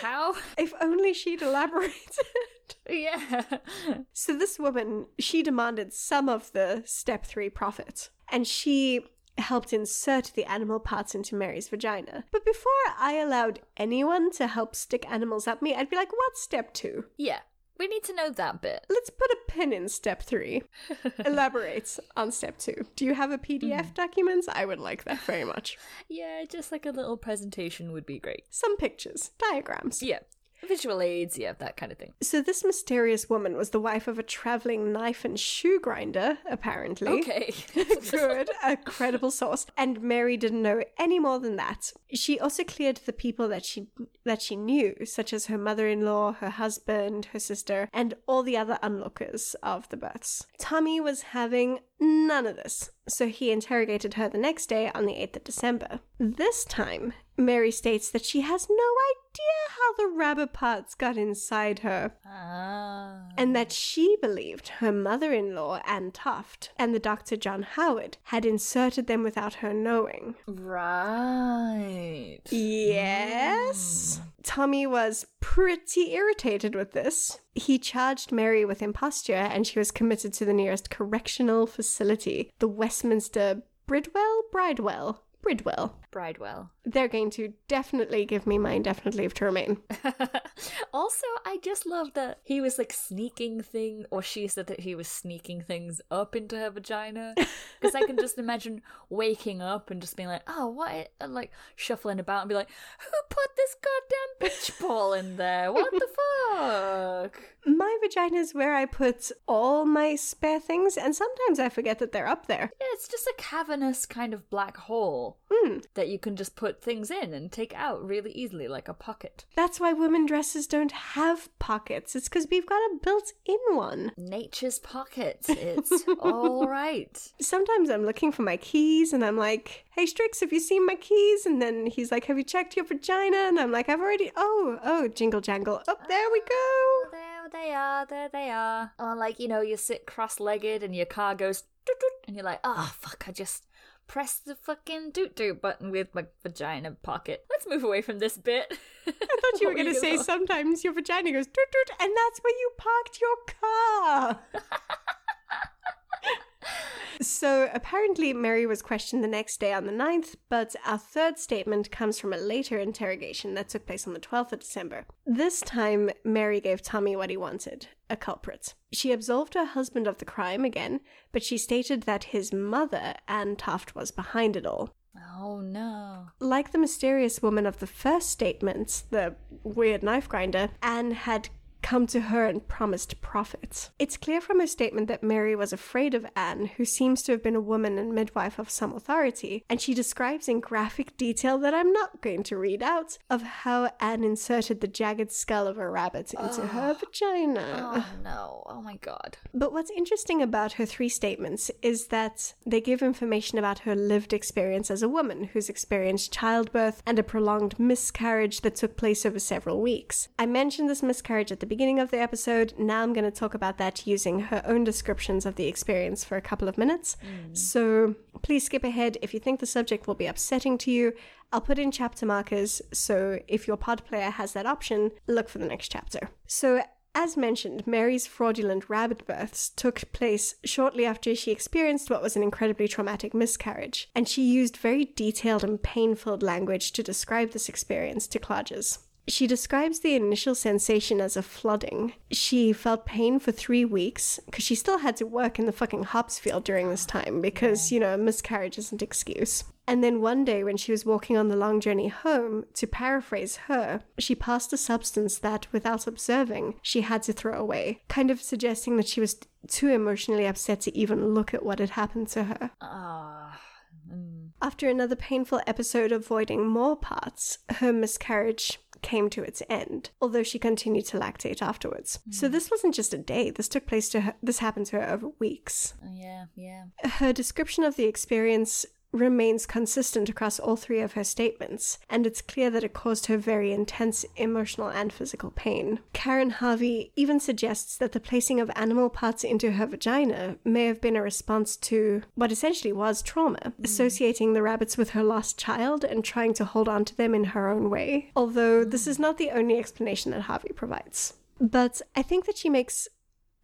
How? If only she'd elaborated. yeah. So this woman, she demanded some of the step three profit, and she helped insert the animal parts into Mary's vagina. But before I allowed anyone to help stick animals up me, I'd be like, what's step two? Yeah. We need to know that bit. Let's put a pin in step three. Elaborate on step two. Do you have a PDF hmm. document? I would like that very much. Yeah, just like a little presentation would be great. Some pictures, diagrams. Yeah. Visual aids, yeah, that kind of thing. So this mysterious woman was the wife of a traveling knife and shoe grinder, apparently. Okay. Good, a credible source. And Mary didn't know any more than that. She also cleared the people that she that she knew, such as her mother-in-law, her husband, her sister, and all the other onlookers of the births. Tommy was having none of this, so he interrogated her the next day on the 8th of December. This time, Mary states that she has no idea how the rabbit parts got inside her ah. and that she believed her mother in law, Anne Toft, and the doctor John Howard had inserted them without her knowing. Right. Yes. Tommy was pretty irritated with this. He charged Mary with imposture and she was committed to the nearest correctional facility, the Westminster Bridwell? Bridewell Bridwell. Bridewell. They're going to definitely give me my indefinite leave to remain. also, I just love that he was like sneaking thing, or she said that he was sneaking things up into her vagina. Because I can just imagine waking up and just being like, oh, what? And like shuffling about and be like, who put this goddamn beach ball in there? What the fuck? My vagina is where I put all my spare things, and sometimes I forget that they're up there. Yeah, it's just a cavernous kind of black hole Mm. that you can just put things in and take out really easily, like a pocket. That's why women dresses don't have pockets. It's because we've got a built in one. Nature's pockets. It's all right. Sometimes I'm looking for my keys and I'm like, hey, Strix, have you seen my keys? And then he's like, have you checked your vagina? And I'm like, I've already, oh, oh, jingle jangle. Oh, there we go. There they are, there they are. Or like, you know, you sit cross legged and your car goes and you're like, oh fuck, I just pressed the fucking doot doot button with my vagina pocket. Let's move away from this bit. I thought you were going to say sometimes your vagina goes doot doot, and that's where you parked your car. So apparently, Mary was questioned the next day on the 9th, but our third statement comes from a later interrogation that took place on the 12th of December. This time, Mary gave Tommy what he wanted a culprit. She absolved her husband of the crime again, but she stated that his mother, Anne Toft, was behind it all. Oh no. Like the mysterious woman of the first statement, the weird knife grinder, Anne had come to her and promised profits. It's clear from her statement that Mary was afraid of Anne, who seems to have been a woman and midwife of some authority, and she describes in graphic detail that I'm not going to read out of how Anne inserted the jagged skull of a rabbit into her vagina. Oh no. Oh my god. But what's interesting about her three statements is that they give information about her lived experience as a woman who's experienced childbirth and a prolonged miscarriage that took place over several weeks. I mentioned this miscarriage at the beginning of the episode. Now I'm going to talk about that using her own descriptions of the experience for a couple of minutes. Mm. So please skip ahead if you think the subject will be upsetting to you. I'll put in chapter markers, so if your pod player has that option, look for the next chapter. So, as mentioned, Mary's fraudulent rabbit births took place shortly after she experienced what was an incredibly traumatic miscarriage, and she used very detailed and painful language to describe this experience to Clarges. She describes the initial sensation as a flooding. She felt pain for three weeks because she still had to work in the fucking hops field during this time because, you know, a miscarriage isn't excuse. And then one day, when she was walking on the long journey home, to paraphrase her, she passed a substance that, without observing, she had to throw away, kind of suggesting that she was too emotionally upset to even look at what had happened to her. Ah. mm. After another painful episode avoiding more parts, her miscarriage came to its end, although she continued to lactate afterwards. So hmm. this wasn't just a day, this took place to her, this happened to her over weeks. yeah, yeah. Her description of the experience remains consistent across all three of her statements, and it's clear that it caused her very intense emotional and physical pain. Karen Harvey even suggests that the placing of animal parts into her vagina may have been a response to what essentially was trauma, mm. associating the rabbits with her lost child and trying to hold on to them in her own way. Although this mm. is not the only explanation that Harvey provides. But I think that she makes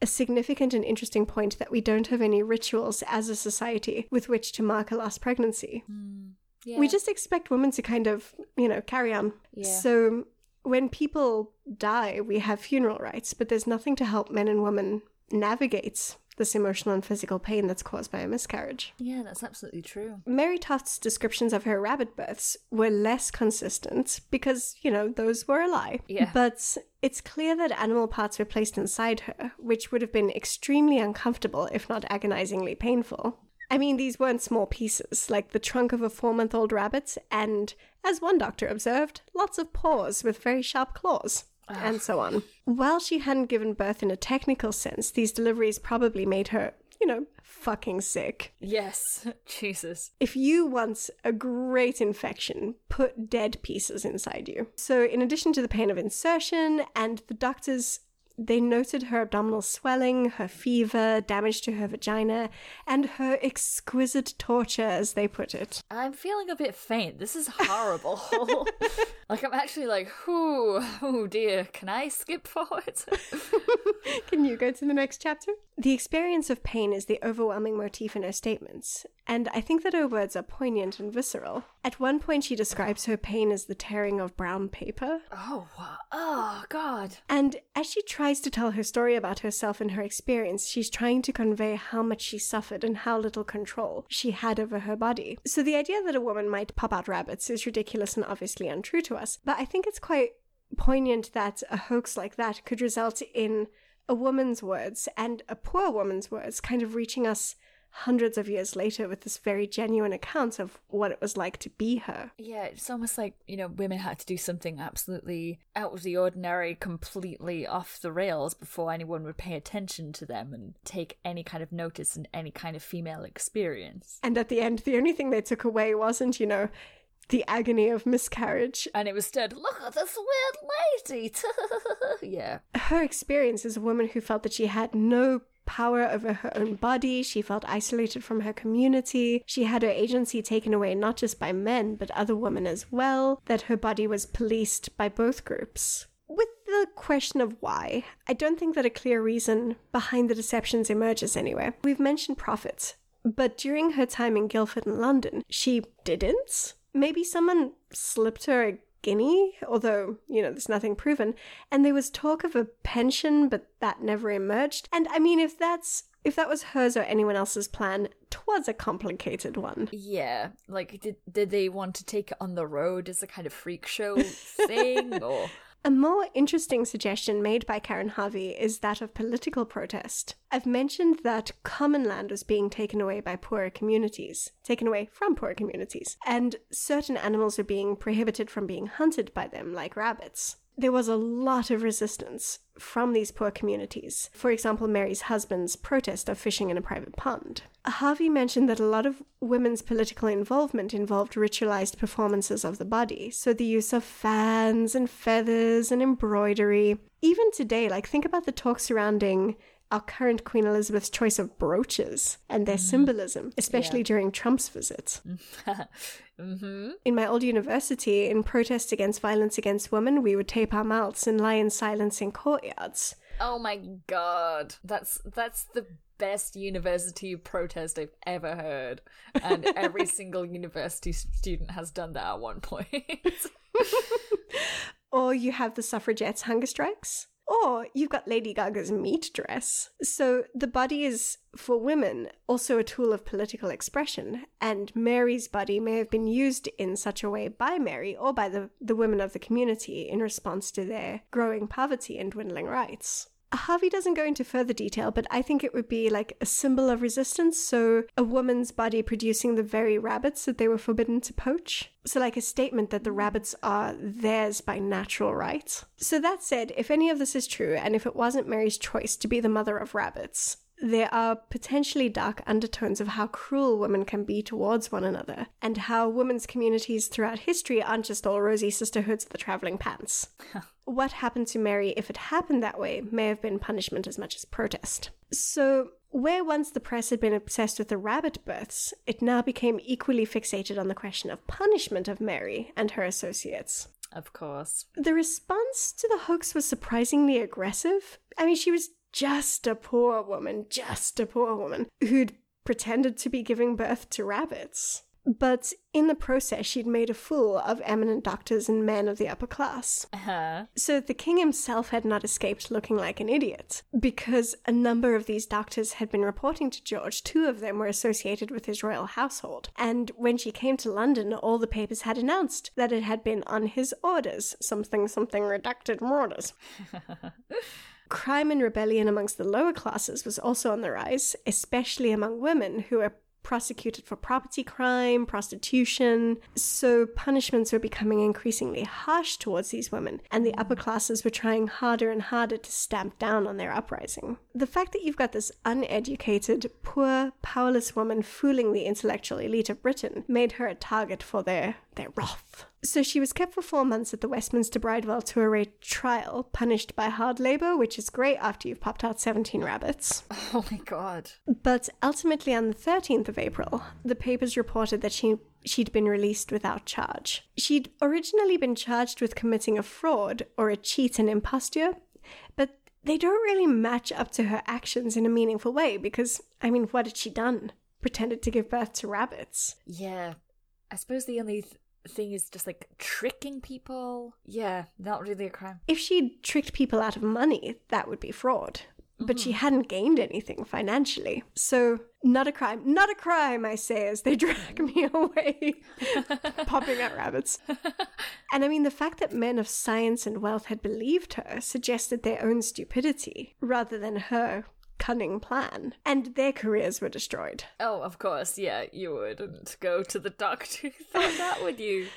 a significant and interesting point that we don't have any rituals as a society with which to mark a lost pregnancy. Hmm. Yeah. We just expect women to kind of, you know, carry on. Yeah. So when people die, we have funeral rites, but there's nothing to help men and women navigate this emotional and physical pain that's caused by a miscarriage. Yeah, that's absolutely true. Mary Toft's descriptions of her rabbit births were less consistent because, you know, those were a lie. Yeah. But it's clear that animal parts were placed inside her, which would have been extremely uncomfortable, if not agonizingly painful. I mean, these weren't small pieces, like the trunk of a four month old rabbit, and, as one doctor observed, lots of paws with very sharp claws. And so on. While she hadn't given birth in a technical sense, these deliveries probably made her, you know, fucking sick. Yes. Jesus. If you want a great infection, put dead pieces inside you. So, in addition to the pain of insertion and the doctors they noted her abdominal swelling, her fever, damage to her vagina, and her exquisite torture, as they put it. I'm feeling a bit faint. This is horrible. like I'm actually like, whoo, oh dear. Can I skip forward? Can you go to the next chapter? The experience of pain is the overwhelming motif in her statements, and I think that her words are poignant and visceral. At one point, she describes her pain as the tearing of brown paper. oh, oh God. And as she tries to tell her story about herself and her experience, she's trying to convey how much she suffered and how little control she had over her body. So the idea that a woman might pop out rabbits is ridiculous and obviously untrue to us, but I think it's quite poignant that a hoax like that could result in a woman's words and a poor woman's words kind of reaching us hundreds of years later with this very genuine account of what it was like to be her. Yeah, it's almost like, you know, women had to do something absolutely out of the ordinary, completely off the rails before anyone would pay attention to them and take any kind of notice in any kind of female experience. And at the end, the only thing they took away wasn't, you know, the agony of miscarriage. And it was said, look at this weird lady. yeah. Her experience as a woman who felt that she had no power over her own body. She felt isolated from her community. She had her agency taken away not just by men, but other women as well. That her body was policed by both groups. With the question of why, I don't think that a clear reason behind the deceptions emerges anywhere. We've mentioned profits, but during her time in Guildford and London, she didn't. Maybe someone slipped her a guinea, although, you know, there's nothing proven. And there was talk of a pension, but that never emerged. And I mean, if that's if that was hers or anyone else's plan, twas a complicated one. Yeah. Like did did they want to take it on the road as a kind of freak show thing or A more interesting suggestion made by Karen Harvey is that of political protest. I've mentioned that common land was being taken away by poorer communities, taken away from poorer communities, and certain animals are being prohibited from being hunted by them, like rabbits. There was a lot of resistance from these poor communities. For example, Mary's husband's protest of fishing in a private pond. Harvey mentioned that a lot of women's political involvement involved ritualized performances of the body, so the use of fans and feathers and embroidery. Even today, like think about the talk surrounding our current Queen Elizabeth's choice of brooches and their symbolism, especially during Trump's visit. mm-hmm. In my old university, in protest against violence against women, we would tape our mouths and lie in silence in courtyards. Oh my god. That's that's the best university protest I've ever heard. And every single university student has done that at one point. Or you have the suffragettes' hunger strikes. Or you've got Lady Gaga's meat dress. So the body is, for women, also a tool of political expression, and Mary's body may have been used in such a way by Mary or by the, the women of the community in response to their growing poverty and dwindling rights. Harvey doesn't go into further detail, but I think it would be like a symbol of resistance. So, a woman's body producing the very rabbits that they were forbidden to poach. So, like a statement that the rabbits are theirs by natural right. So, that said, if any of this is true, and if it wasn't Mary's choice to be the mother of rabbits, there are potentially dark undertones of how cruel women can be towards one another, and how women's communities throughout history aren't just all rosy sisterhoods of the traveling pants. what happened to Mary, if it happened that way, may have been punishment as much as protest. So, where once the press had been obsessed with the rabbit births, it now became equally fixated on the question of punishment of Mary and her associates. of course. The response to the hoax was surprisingly aggressive. I mean, she was just a poor woman, just a poor woman who'd pretended to be giving birth to rabbits. But in the process, she'd made a fool of eminent doctors and men of the upper class. Uh-huh. So the king himself had not escaped looking like an idiot, because a number of these doctors had been reporting to George. Two of them were associated with his royal household. And when she came to London, all the papers had announced that it had been on his orders, something, something redacted orders. Crime and rebellion amongst the lower classes was also on the rise, especially among women who were prosecuted for property crime, prostitution. So punishments were becoming increasingly harsh towards these women, and the upper classes were trying harder and harder to stamp down on their uprising. The fact that you've got this uneducated, poor, powerless woman fooling the intellectual elite of Britain made her a target for their their rough. So she was kept for four months at the Westminster Bridewell to await trial, punished by hard labour, which is great after you've popped out 17 rabbits. Oh my god. But ultimately, on the 13th of April, the papers reported that she she'd been released without charge. She'd originally been charged with committing a fraud or a cheat and imposture, but they don't really match up to her actions in a meaningful way because, I mean, what had she done? Pretended to give birth to rabbits. Yeah. I suppose the only th- thing is just like tricking people. Yeah, not really a crime. If she'd tricked people out of money, that would be fraud. But she mm-hmm. hadn't gained anything financially. So, not a crime. Not a crime, I say, as they drag me away, popping out rabbits. And I mean, the fact that men of science and wealth had believed her suggested their own stupidity rather than her cunning plan. And their careers were destroyed. Oh, of course, yeah, you wouldn't go to the doctor for that, would you?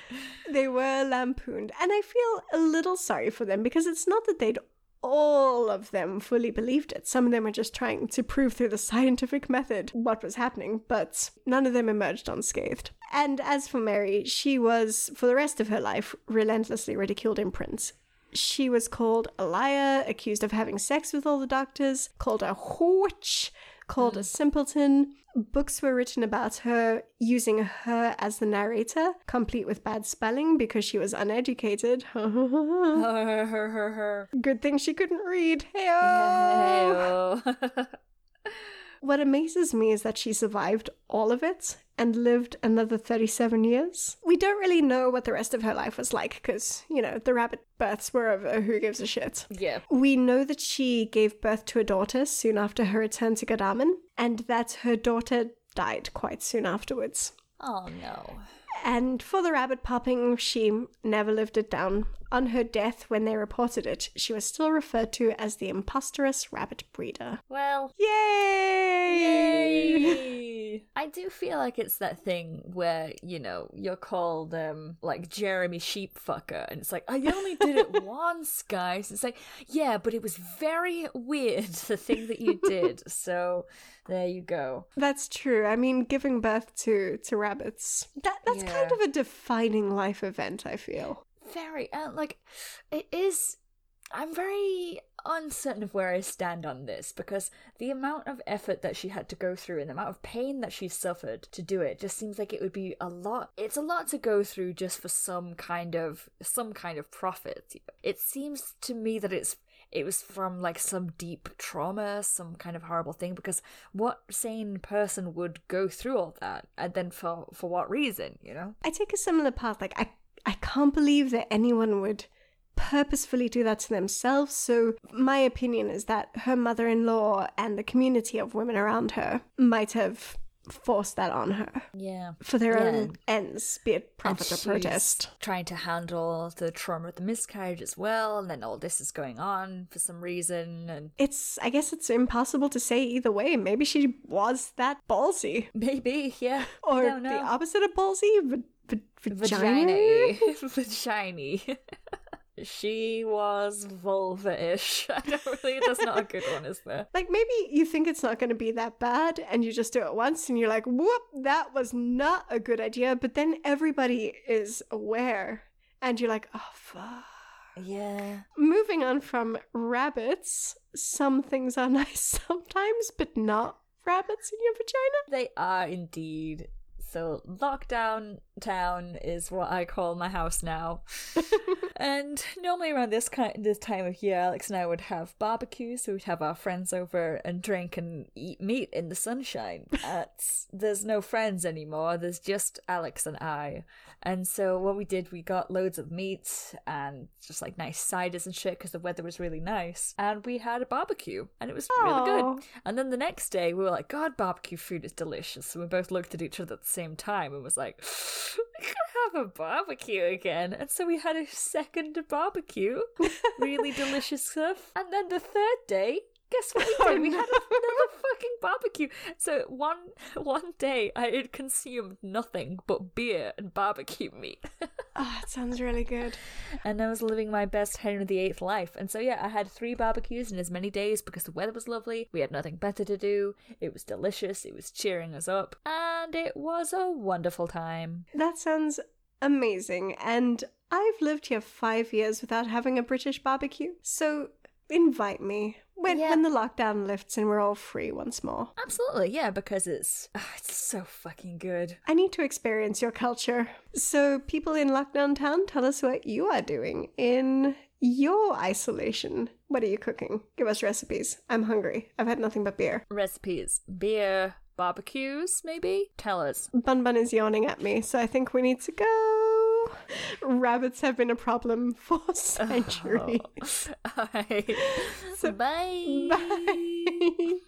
They were lampooned. And I feel a little sorry for them because it's not that they'd all of them fully believed it. Some of them were just trying to prove through the scientific method what was happening, but none of them emerged unscathed. And as for Mary, she was, for the rest of her life, relentlessly ridiculed in print. She was called a liar, accused of having sex with all the doctors, called a witch, called a simpleton. Books were written about her using her as the narrator, complete with bad spelling because she was uneducated. Good thing she couldn't read. Hey Hey-oh. What amazes me is that she survived all of it and lived another 37 years. We don't really know what the rest of her life was like because, you know, the rabbit births were over. Who gives a shit? yeah. We know that she gave birth to a daughter soon after her return to Godalming and that her daughter died quite soon afterwards. Oh no. And for the rabbit popping, she never lived it down. On her death, when they reported it, she was still referred to as the impostorous rabbit breeder. Well, Yay! I do feel like it's that thing where, you know, you're called um like Jeremy Sheepfucker and it's like, I only did it once, guys. It's like, yeah, but it was very weird the thing that you did. So there you go. That's true. I mean, giving birth to to rabbits. That that's kind of a defining life event, I feel. Very uh, like it is I'm very uncertain of where I stand on this because the amount of effort that she had to go through and the amount of pain that she suffered to do it just seems like it would be a lot. It's a lot to go through just for some kind of some kind of profit. It seems to me that it's it was from like some deep trauma, some kind of horrible thing because what sane person would go through all that and then for for what reason, you know? I take a similar path. Like I I can't believe that anyone would purposefully do that to themselves. So my opinion is that her mother-in-law and the community of women around her might have forced that on her Yeah. for their Yeah. own ends, be it profit or protest. Trying to handle the trauma of the miscarriage as well, and then all this is going on for some reason, and It's I guess it's impossible to say either way. Maybe she was that ballsy. maybe, yeah, Or the opposite of ballsy, v- v- vagina, vagina. she was vulva-ish. I don't really. That's not a good one, is there? Like maybe you think it's not going to be that bad and you just do it once and you're like, whoop, that was not a good idea. But then everybody is aware and you're like, oh, fuck. Yeah. Moving on from rabbits, some things are nice sometimes, but not rabbits in your vagina. They are indeed. So lockdown town is what I call my house now. and normally around this kind this time of year, Alex and I would have barbecues. So we'd have our friends over and drink and eat meat in the sunshine. But there's no friends anymore. There's just Alex and I. And so what we did, we got loads of meat and just like nice ciders and shit because the weather was really nice. And we had a barbecue and it was really good. And then the next day, we were like, God, barbecue food is delicious. So we both looked at each other at the same time and was like, we could have a barbecue again. And so we had a second barbecue. really delicious stuff. And then the third day, guess what we Oh, did? we no. had another fucking barbecue. So one one day, I had consumed nothing but beer and barbecue meat. Ah, oh, it sounds really good. and I was living my best Henry VIII life. And so, yeah, I had three barbecues in as many days because the weather was lovely. We had nothing better to do. It was delicious. It was cheering us up. And it was a wonderful time. That sounds amazing. And I've lived here five years without having a British barbecue. So invite me when, Yeah. when the lockdown lifts and we're all free once more. Absolutely, yeah, because it's ah, it's so fucking good. I need to experience your culture. So, people in lockdown town, tell us what you are doing in your isolation. What are you cooking? Give us recipes. I'm hungry. I've had nothing but beer. Recipes, beer, barbecues, maybe. Tell us. Bun Bun is yawning at me, so I think we need to go. Rabbits have been a problem for centuries. Alright. So- Bye. Bye.